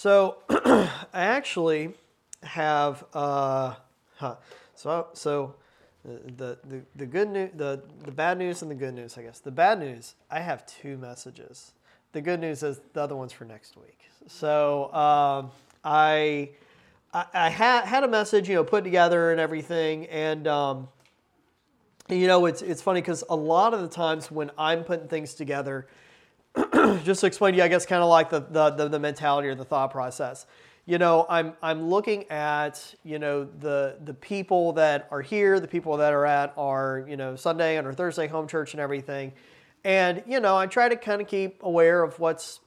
So I actually have uh, huh. so so the, the the good news the the bad news and the good news I guess the bad news I have two messages. The good news is the other one's for next week. So um, I I, had had a message you know put together and everything and. Um, you know it's it's funny because a lot of the times when I'm putting things together, just to explain to you, I guess, kind of like the, the, the, the, mentality or the thought process. You know, I'm, I'm looking at, you know, the, the people that are here, the people that are at our, you know, Sunday and our Thursday home church and everything. And, you know, I try to kind of keep aware of what's,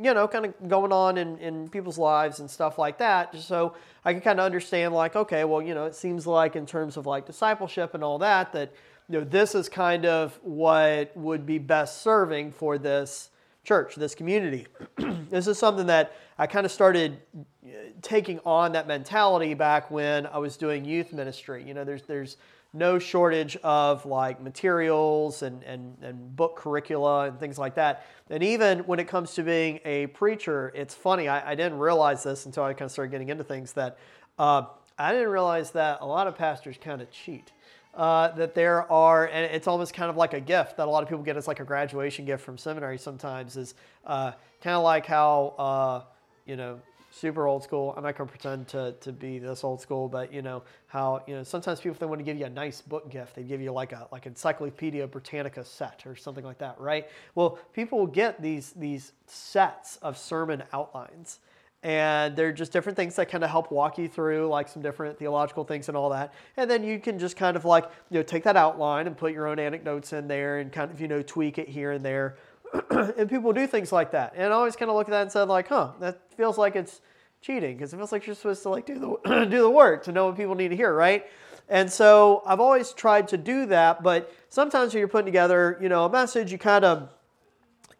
you know, kind of going on in, in people's lives and stuff like that, just so I can kind of understand, like, okay, well, you know, it seems like in terms of like discipleship and all that, that, you know, this is kind of what would be best serving for this church, this community. this is something that I kind of started uh, taking on that mentality back when I was doing youth ministry. You know, there's there's no shortage of like materials and, and, and book curricula and things like that. And even when it comes to being a preacher, it's funny, I, I didn't realize this until I kind of started getting into things that uh, I didn't realize that a lot of pastors kind of cheat uh, that there are, and it's almost kind of like a gift that a lot of people get as like a graduation gift from seminary sometimes, is uh, kind of like how, uh, you know, super old school. I'm not going to pretend to, to be this old school, but you know how you know sometimes people they want to give you a nice book gift. They give you like a like Encyclopedia Britannica set or something like that, right? Well, people will get these these sets of sermon outlines, and they're just different things that kind of help walk you through like some different theological things and all that. And then you can just kind of like you know take that outline and put your own anecdotes in there and kind of you know tweak it here and there. And people do things like that. And i always kind of look at that and said like huh that feels like it's cheating because it feels like you're supposed to like do the do the work to know what people need to hear right? And so i've always tried to do that but sometimes when you're putting together you know a message you kind of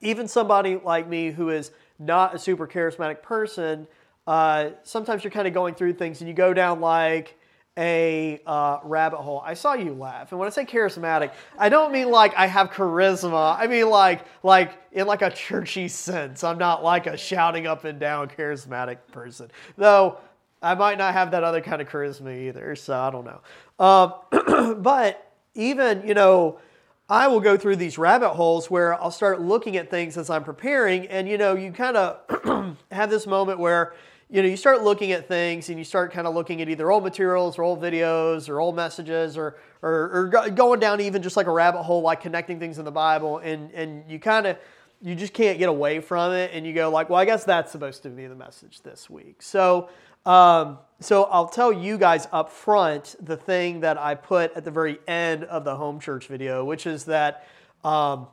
even somebody like me who is not a super charismatic person, uh, sometimes you're kind of going through things and you go down like a uh, rabbit hole. I saw you laugh, and when I say charismatic, I don't mean like I have charisma. I mean like like in like a churchy sense. I'm not like a shouting up and down charismatic person, though. I might not have that other kind of charisma either, so I don't know. Um, but even you know I will go through these rabbit holes where I'll start looking at things as I'm preparing, and you know, you kind of have this moment where you know you start looking at things and you start kind of looking at either old materials or old videos or old messages or or, or going down even just like a rabbit hole, like connecting things in the Bible, and and you kind of you just can't get away from it, and you go like, well, I guess that's supposed to be the message this week. So um, so I'll tell you guys up front the thing that I put at the very end of the home church video, which is that um,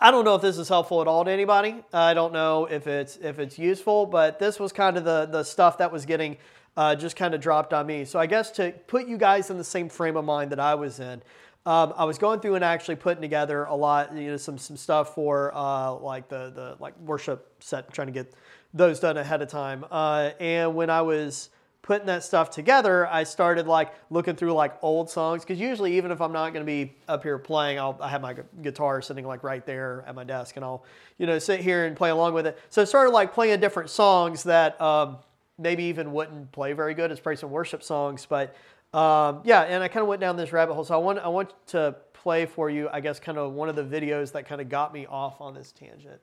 I don't know if this is helpful at all to anybody. I don't know if it's if it's useful, but this was kind of the the stuff that was getting uh, just kind of dropped on me. So I guess to put you guys in the same frame of mind that I was in. Um, I was going through and actually putting together a lot, you know, some some stuff for uh, like the the like worship set, trying to get those done ahead of time. Uh, and when I was putting that stuff together, I started like looking through like old songs because usually even if I'm not going to be up here playing, I'll I have my guitar sitting like right there at my desk and I'll you know sit here and play along with it. So I started like playing different songs that um, maybe even wouldn't play very good as praise and worship songs, but um, yeah, and I kind of went down this rabbit hole. So I want I want to play for you, I guess, kind of one of the videos that kind of got me off on this tangent.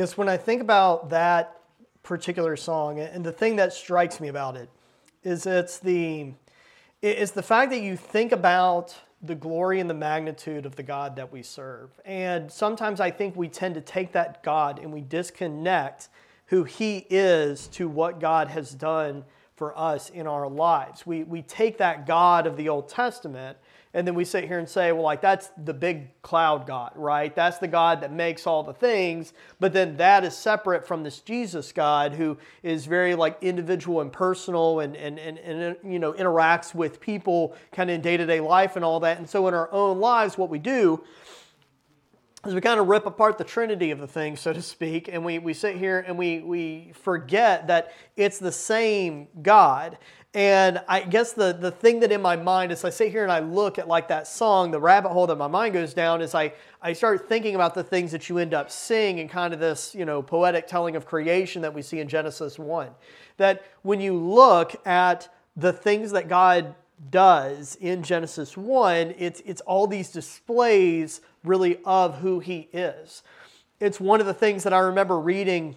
Because when I think about that particular song, and the thing that strikes me about it is it's the it's the fact that you think about the glory and the magnitude of the God that we serve. And sometimes I think we tend to take that God and we disconnect who He is to what God has done for us in our lives. We, we take that God of the Old Testament and then we sit here and say, well, like that's the big cloud God, right? That's the God that makes all the things. But then that is separate from this Jesus God who is very like individual and personal and, and, and, and you know, interacts with people kind of in day to day life and all that. And so in our own lives, what we do is we kind of rip apart the trinity of the thing, so to speak, and we, we sit here and we, we forget that it's the same God. And I guess the, the thing that in my mind, as I sit here and I look at like that song, the rabbit hole that my mind goes down is I, I start thinking about the things that you end up seeing in kind of this, you know, poetic telling of creation that we see in Genesis 1. That when you look at the things that God does in Genesis 1, it's, it's all these displays really of who he is. It's one of the things that I remember reading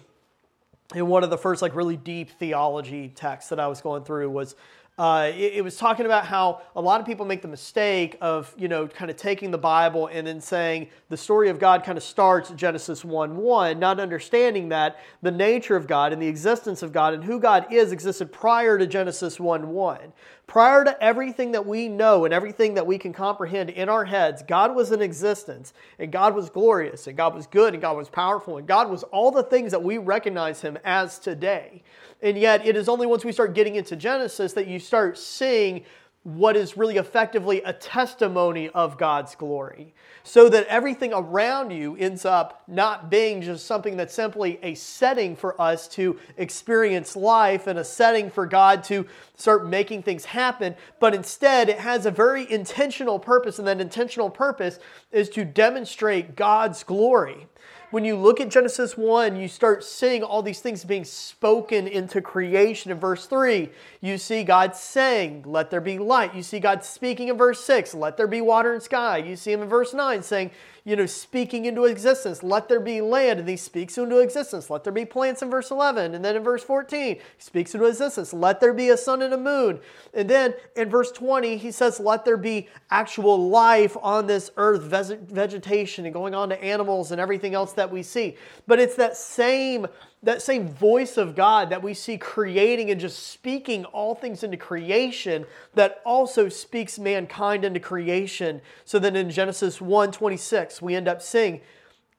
in one of the first like really deep theology texts that I was going through was uh, it, it, was talking about how a lot of people make the mistake of you know kind of taking the Bible and then saying the story of God kind of starts Genesis 1 1, not understanding that the nature of God and the existence of God and who God is existed prior to Genesis 1 1. Prior to everything that we know and everything that we can comprehend in our heads, God was in existence and God was glorious and God was good and God was powerful and God was all the things that we recognize Him as today. And yet, it is only once we start getting into Genesis that you start seeing what is really effectively a testimony of God's glory. So that everything around you ends up not being just something that's simply a setting for us to experience life and a setting for God to start making things happen, but instead it has a very intentional purpose, and that intentional purpose is to demonstrate God's glory when you look at Genesis 1, you start seeing all these things being spoken into creation. In verse 3, you see God saying, Let there be light. You see God speaking in verse 6, Let there be water and sky. You see him in verse 9 saying, you know, speaking into existence, let there be land, and he speaks into existence. Let there be plants in verse 11. And then in verse 14, he speaks into existence, let there be a sun and a moon. And then in verse 20, he says, let there be actual life on this earth, vegetation, and going on to animals and everything else that we see. But it's that same that same voice of God that we see creating and just speaking all things into creation that also speaks mankind into creation. So then in Genesis 1 26, we end up seeing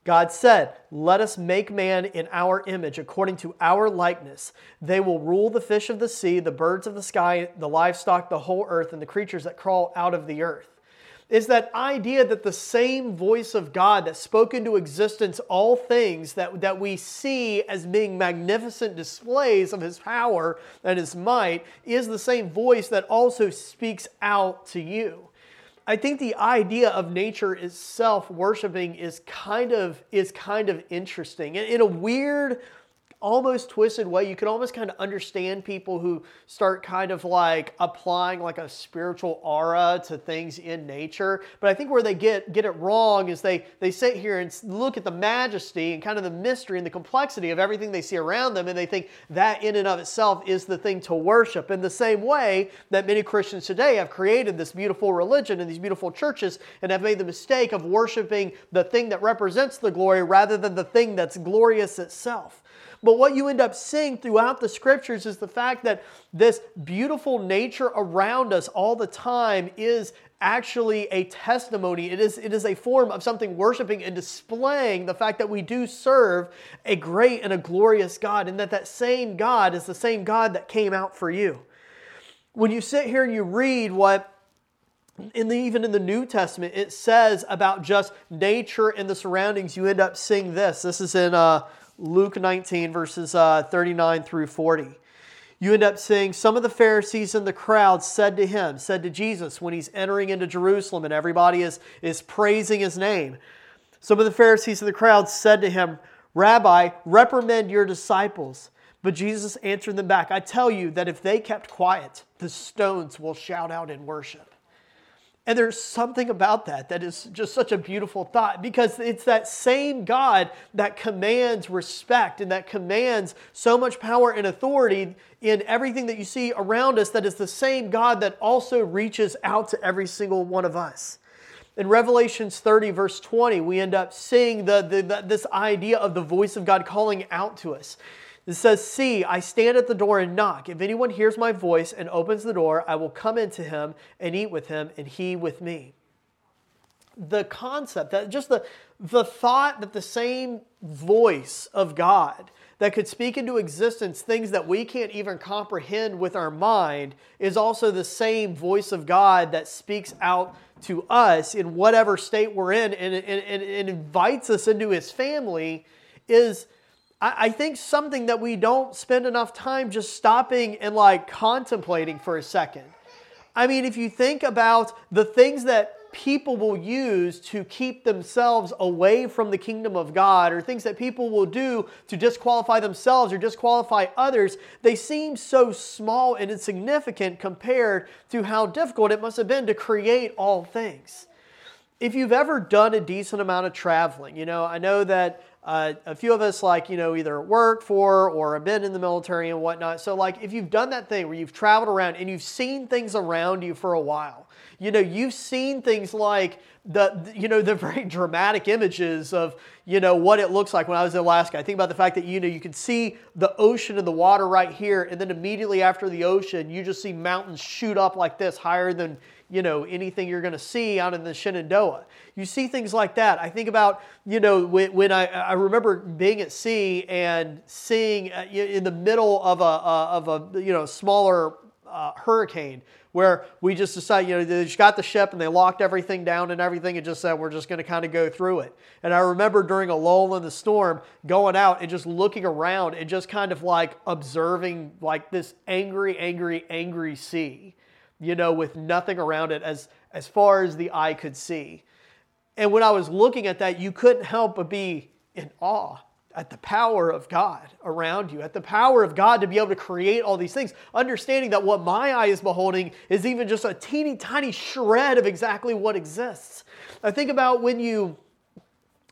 God said, Let us make man in our image, according to our likeness. They will rule the fish of the sea, the birds of the sky, the livestock, the whole earth, and the creatures that crawl out of the earth is that idea that the same voice of God that spoke into existence all things that, that we see as being magnificent displays of His power and His might is the same voice that also speaks out to you. I think the idea of nature itself worshiping is kind of is kind of interesting. In, in a weird almost twisted way. You can almost kind of understand people who start kind of like applying like a spiritual aura to things in nature. But I think where they get get it wrong is they they sit here and look at the majesty and kind of the mystery and the complexity of everything they see around them, and they think that in and of itself is the thing to worship. In the same way that many Christians today have created this beautiful religion and these beautiful churches and have made the mistake of worshiping the thing that represents the glory rather than the thing that's glorious itself. But what you end up seeing throughout the scriptures is the fact that this beautiful nature around us all the time is actually a testimony. It is, it is a form of something worshiping and displaying the fact that we do serve a great and a glorious God, and that that same God is the same God that came out for you. When you sit here and you read what in the, even in the New Testament, it says about just nature and the surroundings, you end up seeing this. This is in uh, Luke 19, verses uh, 39 through 40. You end up seeing some of the Pharisees in the crowd said to him, said to Jesus when he's entering into Jerusalem and everybody is, is praising his name. Some of the Pharisees in the crowd said to him, Rabbi, reprimand your disciples. But Jesus answered them back, I tell you that if they kept quiet, the stones will shout out in worship. And there's something about that that is just such a beautiful thought because it's that same God that commands respect and that commands so much power and authority in everything that you see around us that is the same God that also reaches out to every single one of us. In Revelations 30, verse 20, we end up seeing the, the, the, this idea of the voice of God calling out to us. It says, See, I stand at the door and knock. If anyone hears my voice and opens the door, I will come into him and eat with him, and he with me. The concept, that just the, the thought that the same voice of God that could speak into existence things that we can't even comprehend with our mind is also the same voice of God that speaks out to us in whatever state we're in and, and, and, invites us into his family is I, think something that we don't spend enough time just stopping and like contemplating for a second. I mean, if you think about the things that people will use to keep themselves away from the kingdom of God, or things that people will do to disqualify themselves or disqualify others, they seem so small and insignificant compared to how difficult it must have been to create all things. If you've ever done a decent amount of traveling, you know, I know that uh, a few of us like you know either work for or have been in the military and whatnot. So like if you've done that thing where you've traveled around and you've seen things around you for a while you know you've seen things like the you know the very dramatic images of you know what it looks like. When i was in alaska i think about the fact that you know you can see the ocean and the water right here. And then immediately after the ocean you just see mountains shoot up like this higher than you know, anything you're going to see out in the Shenandoah. You see things like that. I think about, you know, when, when I, I remember being at sea and seeing uh, in the middle of a, uh, of a you know, smaller uh, hurricane where we just decided, you know, they just got the ship and they locked everything down and everything and just said, we're just going to kind of go through it. And I remember during a lull in the storm going out and just looking around and just kind of like observing like this angry, angry, angry sea you know, with nothing around it as, as far as the eye could see. And when I was looking at that, you couldn't help but be in awe at the power of God around you, at the power of God to be able to create all these things, understanding that what my eye is beholding is even just a teeny tiny shred of exactly what exists. I think about when you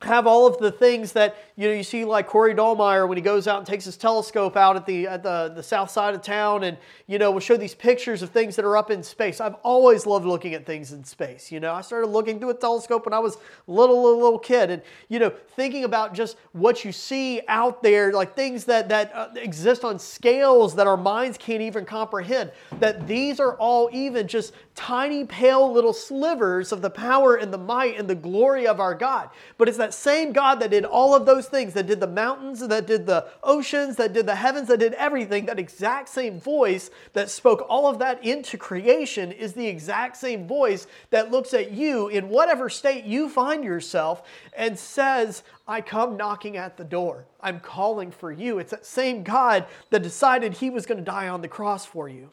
have all of the things that you know you see like Corey Dolmeyer when he goes out and takes his telescope out at the at the, the south side of town and you know will show these pictures of things that are up in space. I've always loved looking at things in space. You know, I started looking through a telescope when I was little little, little kid and you know thinking about just what you see out there like things that that uh, exist on scales that our minds can't even comprehend. That these are all even just tiny pale little slivers of the power and the might and the glory of our God. But it's that same God that did all of those things, that did the mountains, that did the oceans, that did the heavens, that did everything, that exact same voice that spoke all of that into creation is the exact same voice that looks at you in whatever state you find yourself and says, I come knocking at the door. I'm calling for you. It's that same God that decided he was going to die on the cross for you.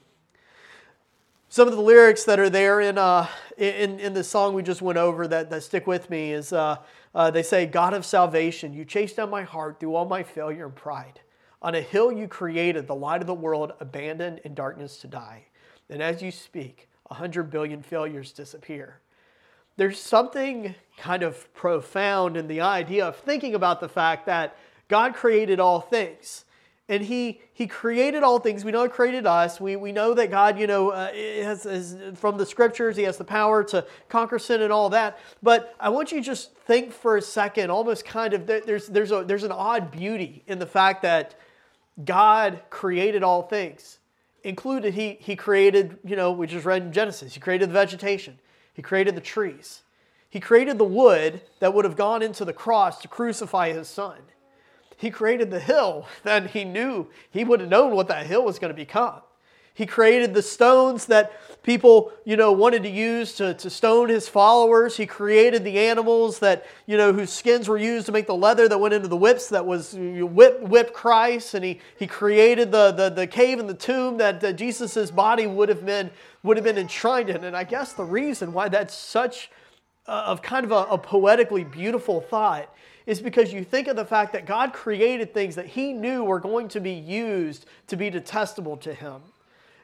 Some of the lyrics that are there in, uh, in, in the song we just went over that, that stick with me is uh, uh, they say, God of salvation, you chased down my heart through all my failure and pride. On a hill you created, the light of the world, abandoned in darkness to die. And as you speak, a hundred billion failures disappear. There's something kind of profound in the idea of thinking about the fact that God created all things and he he created all things. We know he created us. We, we know that god you know uh, has, has, from the scriptures he has the power to conquer sin and all that. But i want you to just think for a second almost kind of there's there's a there's an odd beauty in the fact that god created all things included he he created you know we just read in genesis he created the vegetation he created the trees he created the wood that would have gone into the cross to crucify his son he created the hill, then he knew he would have known what that hill was going to become. He created the stones that people, you know, wanted to use to, to stone his followers. He created the animals that, you know, whose skins were used to make the leather that went into the whips that was whip, whip Christ. And he, he created the, the, the cave and the tomb that, that Jesus' body would have been would have been enshrined in. And I guess the reason why that's such a, of kind of a, a poetically beautiful thought is because you think of the fact that God created things that He knew were going to be used to be detestable to Him.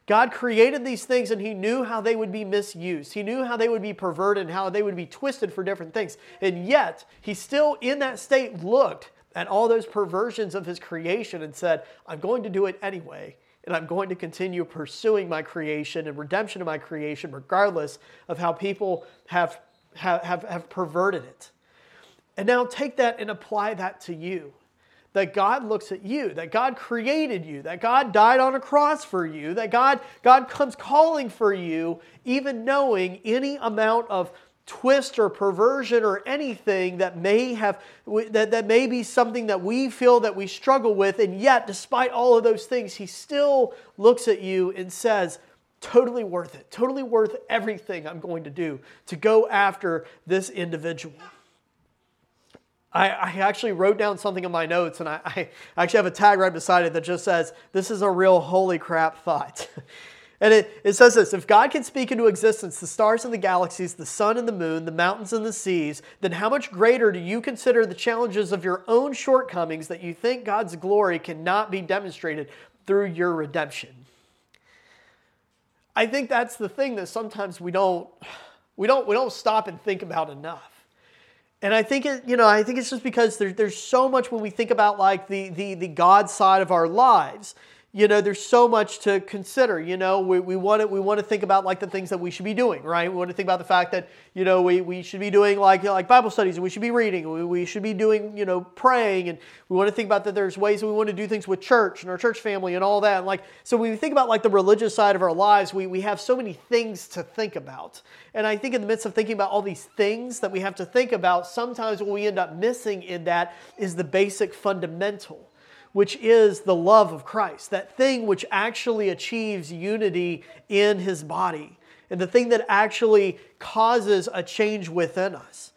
God created these things and He knew how they would be misused. He knew how they would be perverted and how they would be twisted for different things. And yet, He still, in that state, looked at all those perversions of His creation and said, I'm going to do it anyway. And I'm going to continue pursuing my creation and redemption of my creation, regardless of how people have, have, have, have perverted it. And now take that and apply that to you. That God looks at you, that God created you, that God died on a cross for you, that God, God comes calling for you, even knowing any amount of twist or perversion or anything that may have that, that may be something that we feel that we struggle with. And yet despite all of those things he still looks at you and says totally worth it. Totally worth everything i'm going to do to go after this individual I, I, actually wrote down something in my notes, and I, I, actually have a tag right beside it that just says, This is a real holy crap thought. and it, it says this If God can speak into existence the stars and the galaxies, the sun and the moon, the mountains and the seas, then how much greater do you consider the challenges of your own shortcomings that you think God's glory cannot be demonstrated through your redemption? I think that's the thing that sometimes we don't, we don't, we don't stop and think about enough. And I think it, you know, I think it's just because there, there's so much when we think about like the, the, the God side of our lives you know, there's so much to consider. You know, we, we, want to, we want to think about like the things that we should be doing, right? We want to think about the fact that, you know, we, we should be doing like, you know, like Bible studies and we should be reading. We, we should be doing, you know, praying. And we want to think about that there's ways we want to do things with church and our church family and all that. And like, so when we think about like the religious side of our lives, we, we have so many things to think about. And I think in the midst of thinking about all these things that we have to think about, sometimes what we end up missing in that is the basic fundamental which is the love of Christ, that thing which actually achieves unity in his body, and the thing that actually causes a change within us.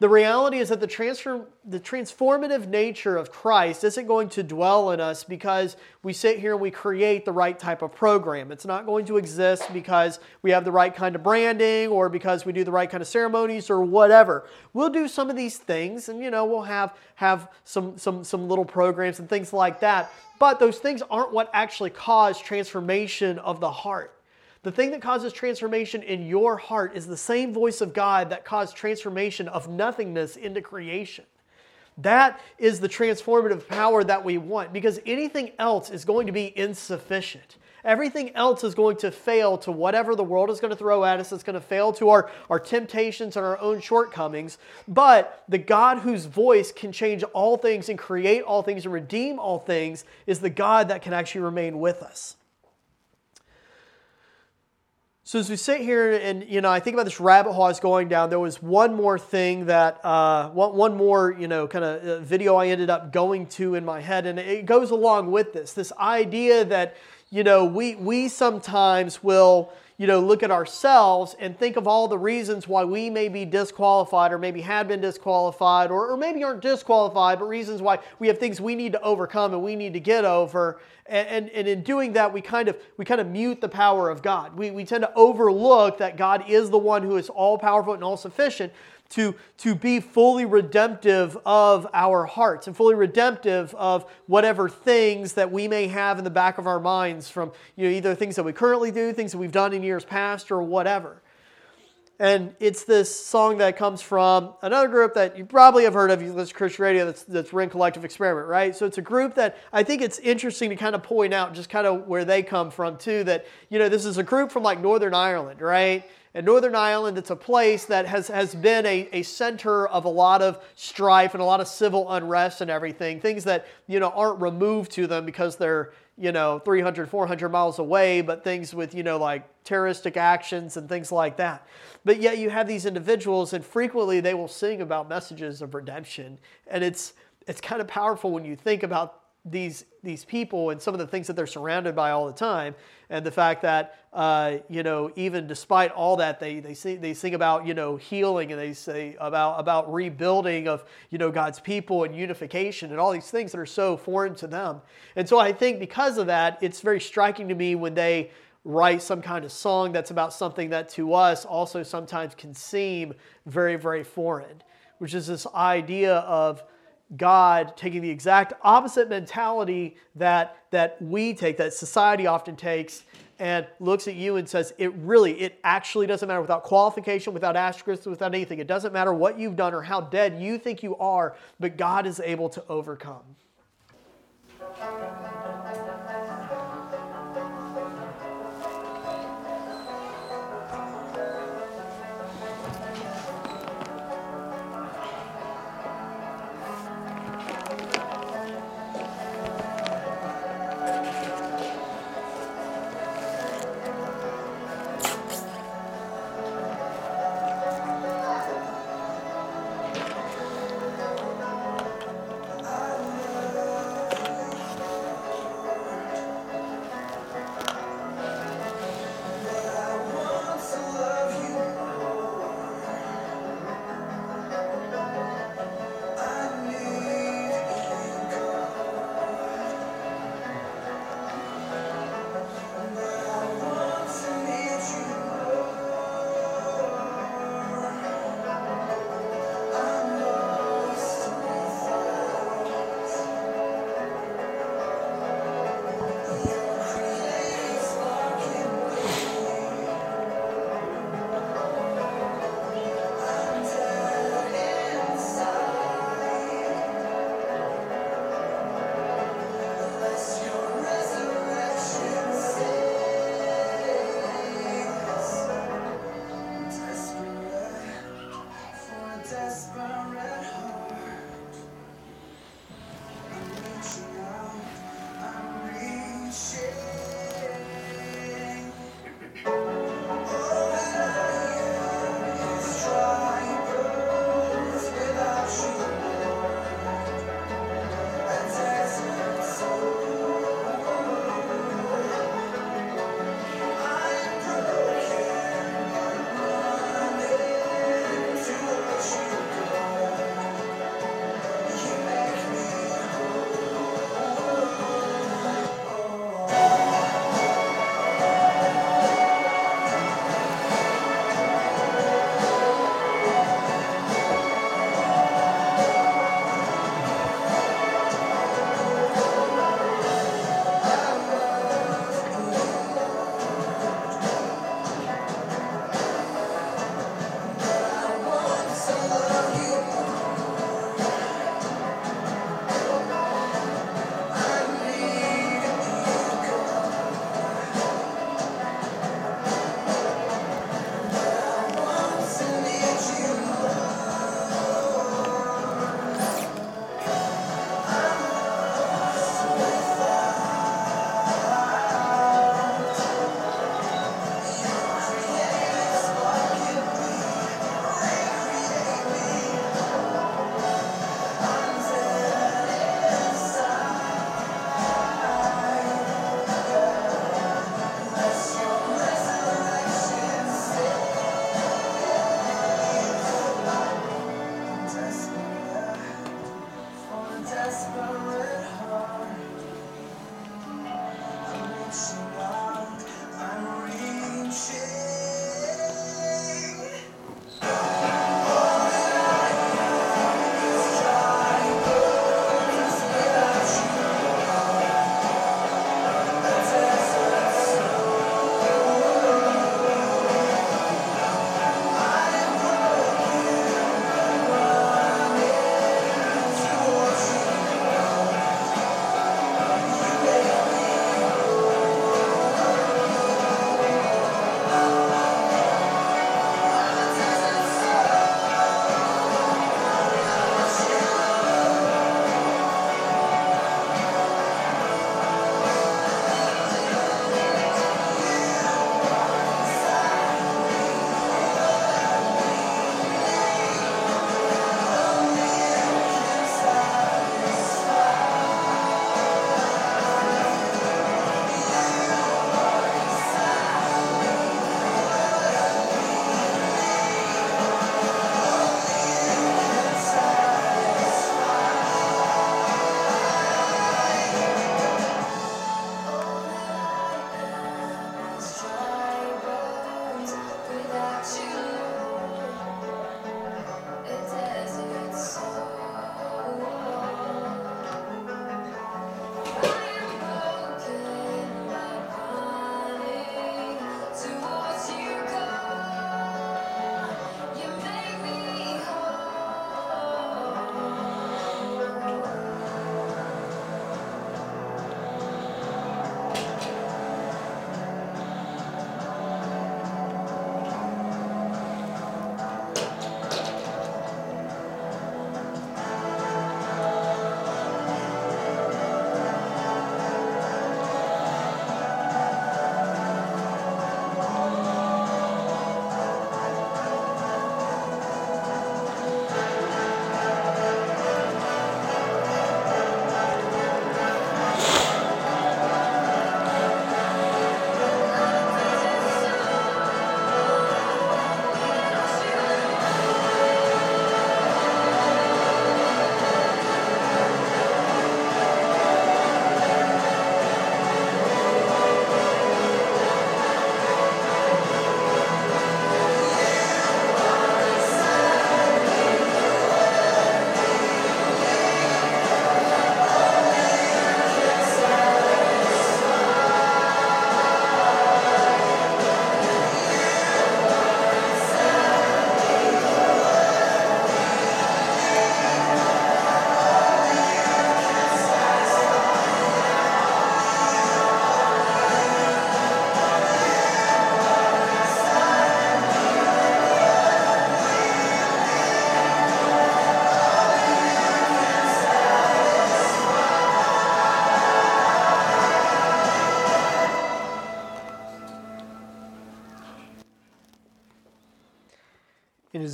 The reality is that the, transform, the transformative nature of Christ isn't going to dwell in us because we sit here and we create the right type of program. It's not going to exist because we have the right kind of branding or because we do the right kind of ceremonies or whatever. We'll do some of these things and you know we'll have have some some some little programs and things like that. But those things aren't what actually cause transformation of the heart. The thing that causes transformation in your heart is the same voice of God that caused transformation of nothingness into creation. That is the transformative power that we want because anything else is going to be insufficient. Everything else is going to fail to whatever the world is going to throw at us. It's going to fail to our, our temptations and our own shortcomings. But the God whose voice can change all things and create all things and redeem all things is the God that can actually remain with us. So as we sit here and you know, I think about this rabbit hole I was going down. There was one more thing that uh, one, one more you know kind of uh, video I ended up going to in my head, and it goes along with this. This idea that you know we we sometimes will you know, look at ourselves and think of all the reasons why we may be disqualified or maybe had been disqualified or, or maybe aren't disqualified, but reasons why we have things we need to overcome and we need to get over. And, and, and in doing that, we kind of we kind of mute the power of God. We, we tend to overlook that God is the one who is all powerful and all sufficient to, to be fully redemptive of our hearts and fully redemptive of whatever things that we may have in the back of our minds from you know, either things that we currently do, things that we've done in years past, or whatever. And it's this song that comes from another group that you probably have heard of, you listen to Christian radio, that's, that's Rend Collective Experiment, right? So it's a group that I think it's interesting to kind of point out just kind of where they come from too, that, you know, this is a group from like Northern Ireland, right? In Northern Ireland, it's a place that has, has been a, a center of a lot of strife and a lot of civil unrest and everything. Things that, you know, aren't removed to them because they're, you know, 300, 400 miles away, but things with, you know, like terroristic actions and things like that. But yet you have these individuals and frequently they will sing about messages of redemption. And it's, it's kind of powerful when you think about these these people and some of the things that they're surrounded by all the time, and the fact that uh, you know even despite all that they they sing, they sing about you know healing and they say about about rebuilding of you know God's people and unification and all these things that are so foreign to them. And so I think because of that, it's very striking to me when they write some kind of song that's about something that to us also sometimes can seem very very foreign, which is this idea of God taking the exact opposite mentality that, that we take, that society often takes, and looks at you and says, It really, it actually doesn't matter without qualification, without asterisks, without anything. It doesn't matter what you've done or how dead you think you are, but God is able to overcome.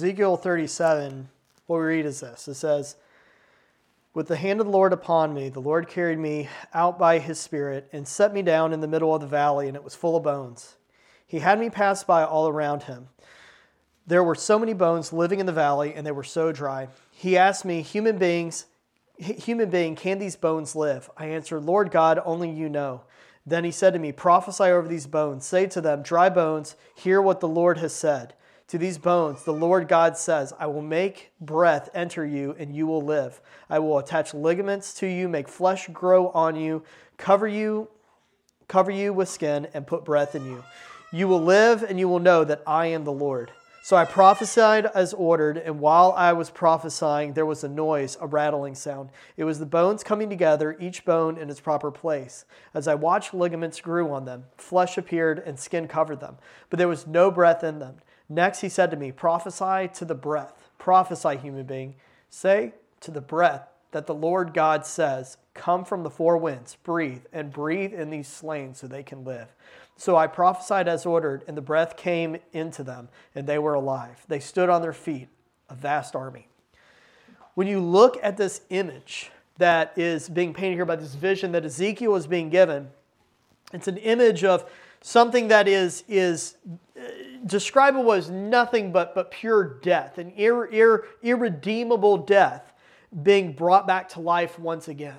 Ezekiel 37, what we read is this it says, With the hand of the Lord upon me, the Lord carried me out by his Spirit and set me down in the middle of the valley, and it was full of bones. He had me pass by all around him. There were so many bones living in the valley, and they were so dry. He asked me, Human beings, human being, can these bones live? I answered, Lord God, only you know. Then he said to me, Prophesy over these bones. Say to them, Dry bones, hear what the Lord has said. To these bones, the Lord God says, I will make breath enter you, and you will live. I will attach ligaments to you, make flesh grow on you, cover you, cover you with skin, and put breath in you. You will live, and you will know that I am the Lord. So I prophesied as ordered, and while I was prophesying, there was a noise, a rattling sound. It was the bones coming together, each bone in its proper place. As I watched, ligaments grew on them, flesh appeared, and skin covered them, but there was no breath in them. Next, he said to me, Prophesy to the breath. Prophesy, human being. Say to the breath that the Lord God says, Come from the four winds, breathe, and breathe in these slain so they can live. So I prophesied as ordered, and the breath came into them, and they were alive. They stood on their feet, a vast army. When you look at this image that is being painted here by this vision that Ezekiel is being given, it's an image of something that is, is uh, describable as nothing but, but pure death, an ir, ir, irredeemable death being brought back to life once again.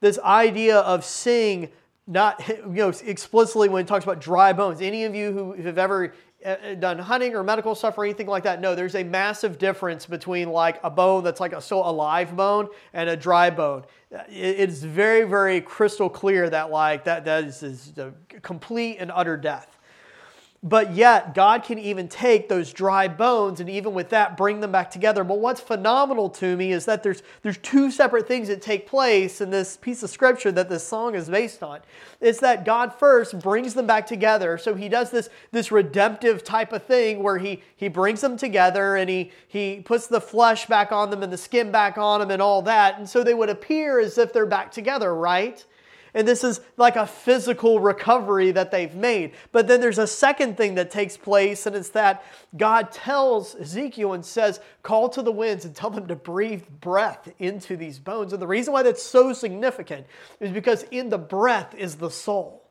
This idea of seeing not you know explicitly when it talks about dry bones. Any of you who have ever uh, uh, done hunting or medical stuff or anything like that, no, there's a massive difference between like a bone that's like a still alive bone and a dry bone. It's very, very crystal clear that like that that is, is complete and utter death. But yet, God can even take those dry bones and even with that bring them back together. But what's phenomenal to me is that there's, there's two separate things that take place in this piece of scripture that this song is based on. It's that God first brings them back together. So he does this, this redemptive type of thing where he, he brings them together and he, he puts the flesh back on them and the skin back on them and all that. And so they would appear as if they're back together, right? And this is like a physical recovery that they've made. But then there's a second thing that takes place, and it's that God tells Ezekiel and says, Call to the winds and tell them to breathe breath into these bones. And the reason why that's so significant is because in the breath is the soul.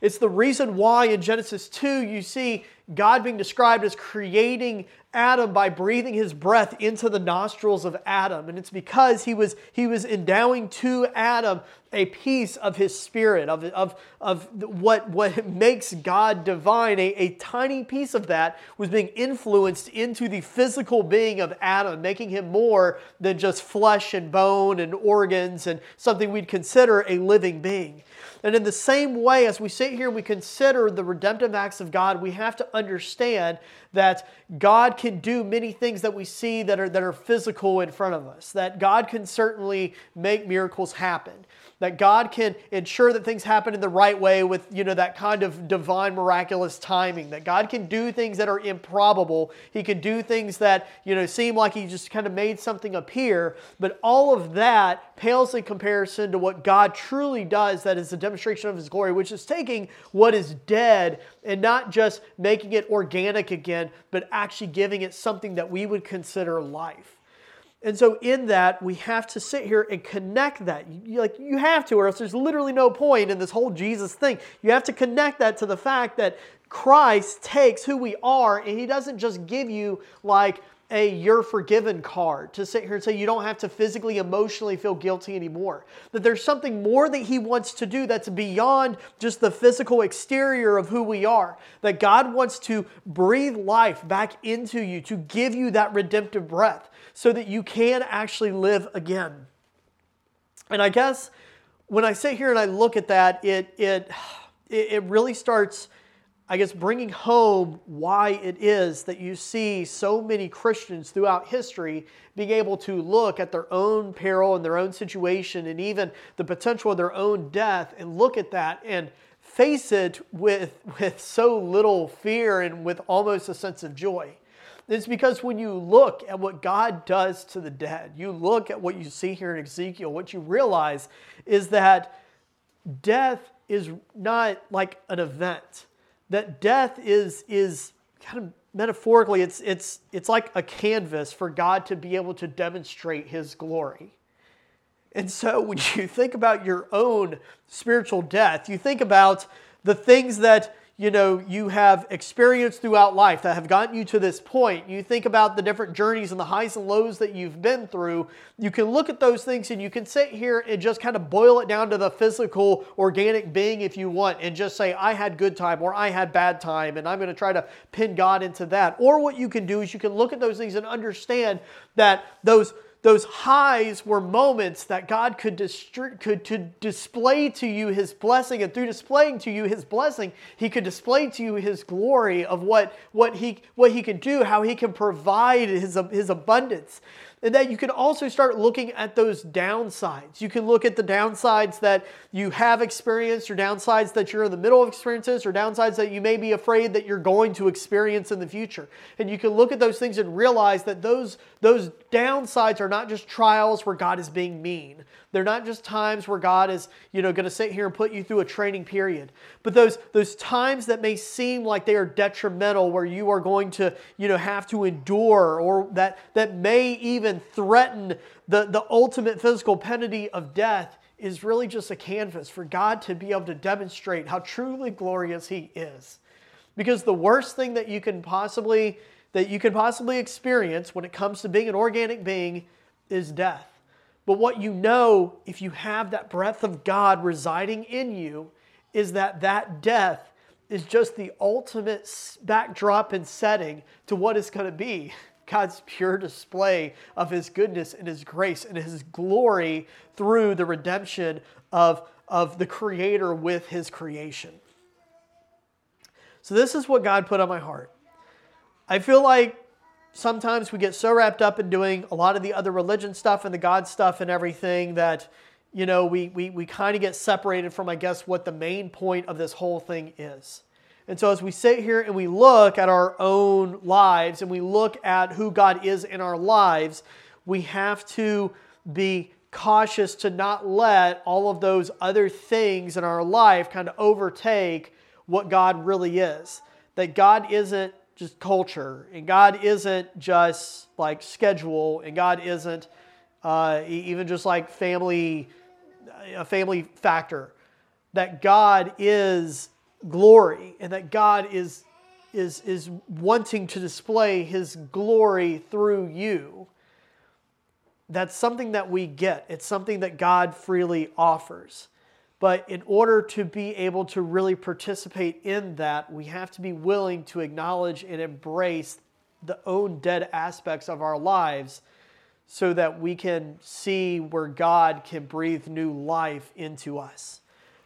It's the reason why in Genesis 2 you see God being described as creating Adam by breathing his breath into the nostrils of Adam. And it's because he was, he was endowing to Adam a piece of his spirit, of, of, of what, what makes God divine. A, a tiny piece of that was being influenced into the physical being of Adam, making him more than just flesh and bone and organs and something we'd consider a living being. And in the same way, as we sit here and we consider the redemptive acts of God, we have to understand that God can do many things that we see that are, that are physical in front of us, that God can certainly make miracles happen that God can ensure that things happen in the right way with, you know, that kind of divine miraculous timing, that God can do things that are improbable. He can do things that, you know, seem like he just kind of made something appear, but all of that pales in comparison to what God truly does that is a demonstration of his glory, which is taking what is dead and not just making it organic again, but actually giving it something that we would consider life. And so in that, we have to sit here and connect that. You, like you have to, or else there's literally no point in this whole Jesus thing. You have to connect that to the fact that Christ takes who we are and he doesn't just give you like a you're forgiven card to sit here and say you don't have to physically, emotionally feel guilty anymore. That there's something more that He wants to do that's beyond just the physical exterior of who we are. That God wants to breathe life back into you, to give you that redemptive breath so that you can actually live again. And I guess when I sit here and I look at that, it, it, it really starts, I guess, bringing home why it is that you see so many Christians throughout history being able to look at their own peril and their own situation and even the potential of their own death and look at that and face it with, with so little fear and with almost a sense of joy. It's because when you look at what God does to the dead, you look at what you see here in Ezekiel, what you realize is that death is not like an event, that death is, is kind of metaphorically, it's, it's, it's like a canvas for God to be able to demonstrate his glory. And so when you think about your own spiritual death, you think about the things that you know you have experienced throughout life that have gotten you to this point. You think about the different journeys and the highs and lows that you've been through. You can look at those things and you can sit here and just kind of boil it down to the physical organic being if you want and just say i had good time or i had bad time and i'm going to try to pin god into that. Or what you can do is you can look at those things and understand that those those highs were moments that God could, distri- could to display to you his blessing. And through displaying to you his blessing, he could display to you his glory of what, what, he, what he can do, how he can provide his, his abundance and that you can also start looking at those downsides. You can look at the downsides that you have experienced, or downsides that you're in the middle of experiences, or downsides that you may be afraid that you're going to experience in the future. And you can look at those things and realize that those, those downsides are not just trials where God is being mean. They're not just times where God is, you know, going to sit here and put you through a training period. But those, those times that may seem like they are detrimental, where you are going to, you know, have to endure, or that, that may even threaten the, the ultimate physical penalty of death, is really just a canvas for God to be able to demonstrate how truly glorious He is. Because the worst thing that you can possibly that you can possibly experience when it comes to being an organic being is death. But what you know, if you have that breath of God residing in you, is that that death is just the ultimate backdrop and setting to what is going to be God's pure display of His goodness and His grace and His glory through the redemption of, of the Creator with His creation. So, this is what God put on my heart. I feel like sometimes we get so wrapped up in doing a lot of the other religion stuff and the God stuff and everything that, you know, we, we, we kind of get separated from, I guess, what the main point of this whole thing is. And so as we sit here and we look at our own lives and we look at who God is in our lives, we have to be cautious to not let all of those other things in our life kind of overtake what God really is. That God isn't just culture, and God isn't just like schedule, and God isn't uh, even just like family, a family factor. That God is glory, and that God is is is wanting to display His glory through you. That's something that we get. It's something that God freely offers. But in order to be able to really participate in that, we have to be willing to acknowledge and embrace the own dead aspects of our lives so that we can see where God can breathe new life into us.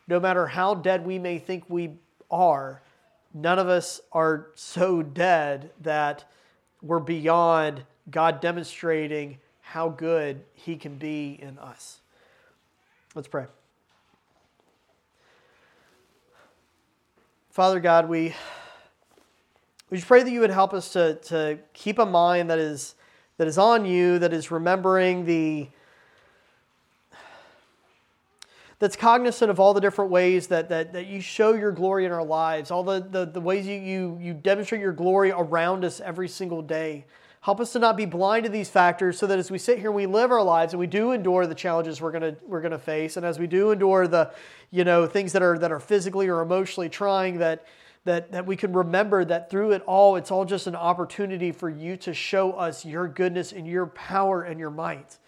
No matter how dead we may think we are, none of us are so dead that we're beyond God demonstrating how good He can be in us. Let's pray. Father God, we, we just pray that you would help us to, to keep a mind that is, that is on you, that is remembering the, that's cognizant of all the different ways that, that, that you show your glory in our lives, all the, the, the ways you, you, you demonstrate your glory around us every single day. Help us to not be blind to these factors so that as we sit here and we live our lives and we do endure the challenges we're going to we're going to face. And as we do endure the you know things that are that are physically or emotionally trying that that that we can remember that through it all it's all just an opportunity for you to show us your goodness and your power and your might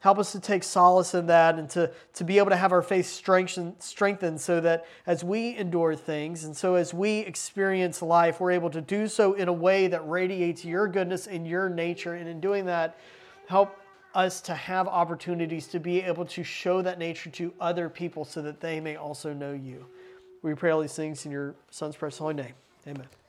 help us to take solace in that and to, to be able to have our faith strengthened, strengthened so that as we endure things and so as we experience life we're able to do so in a way that radiates your goodness and your nature and in doing that help us to have opportunities to be able to show that nature to other people so that they may also know you. We pray all these things in your son's precious holy name. Amen.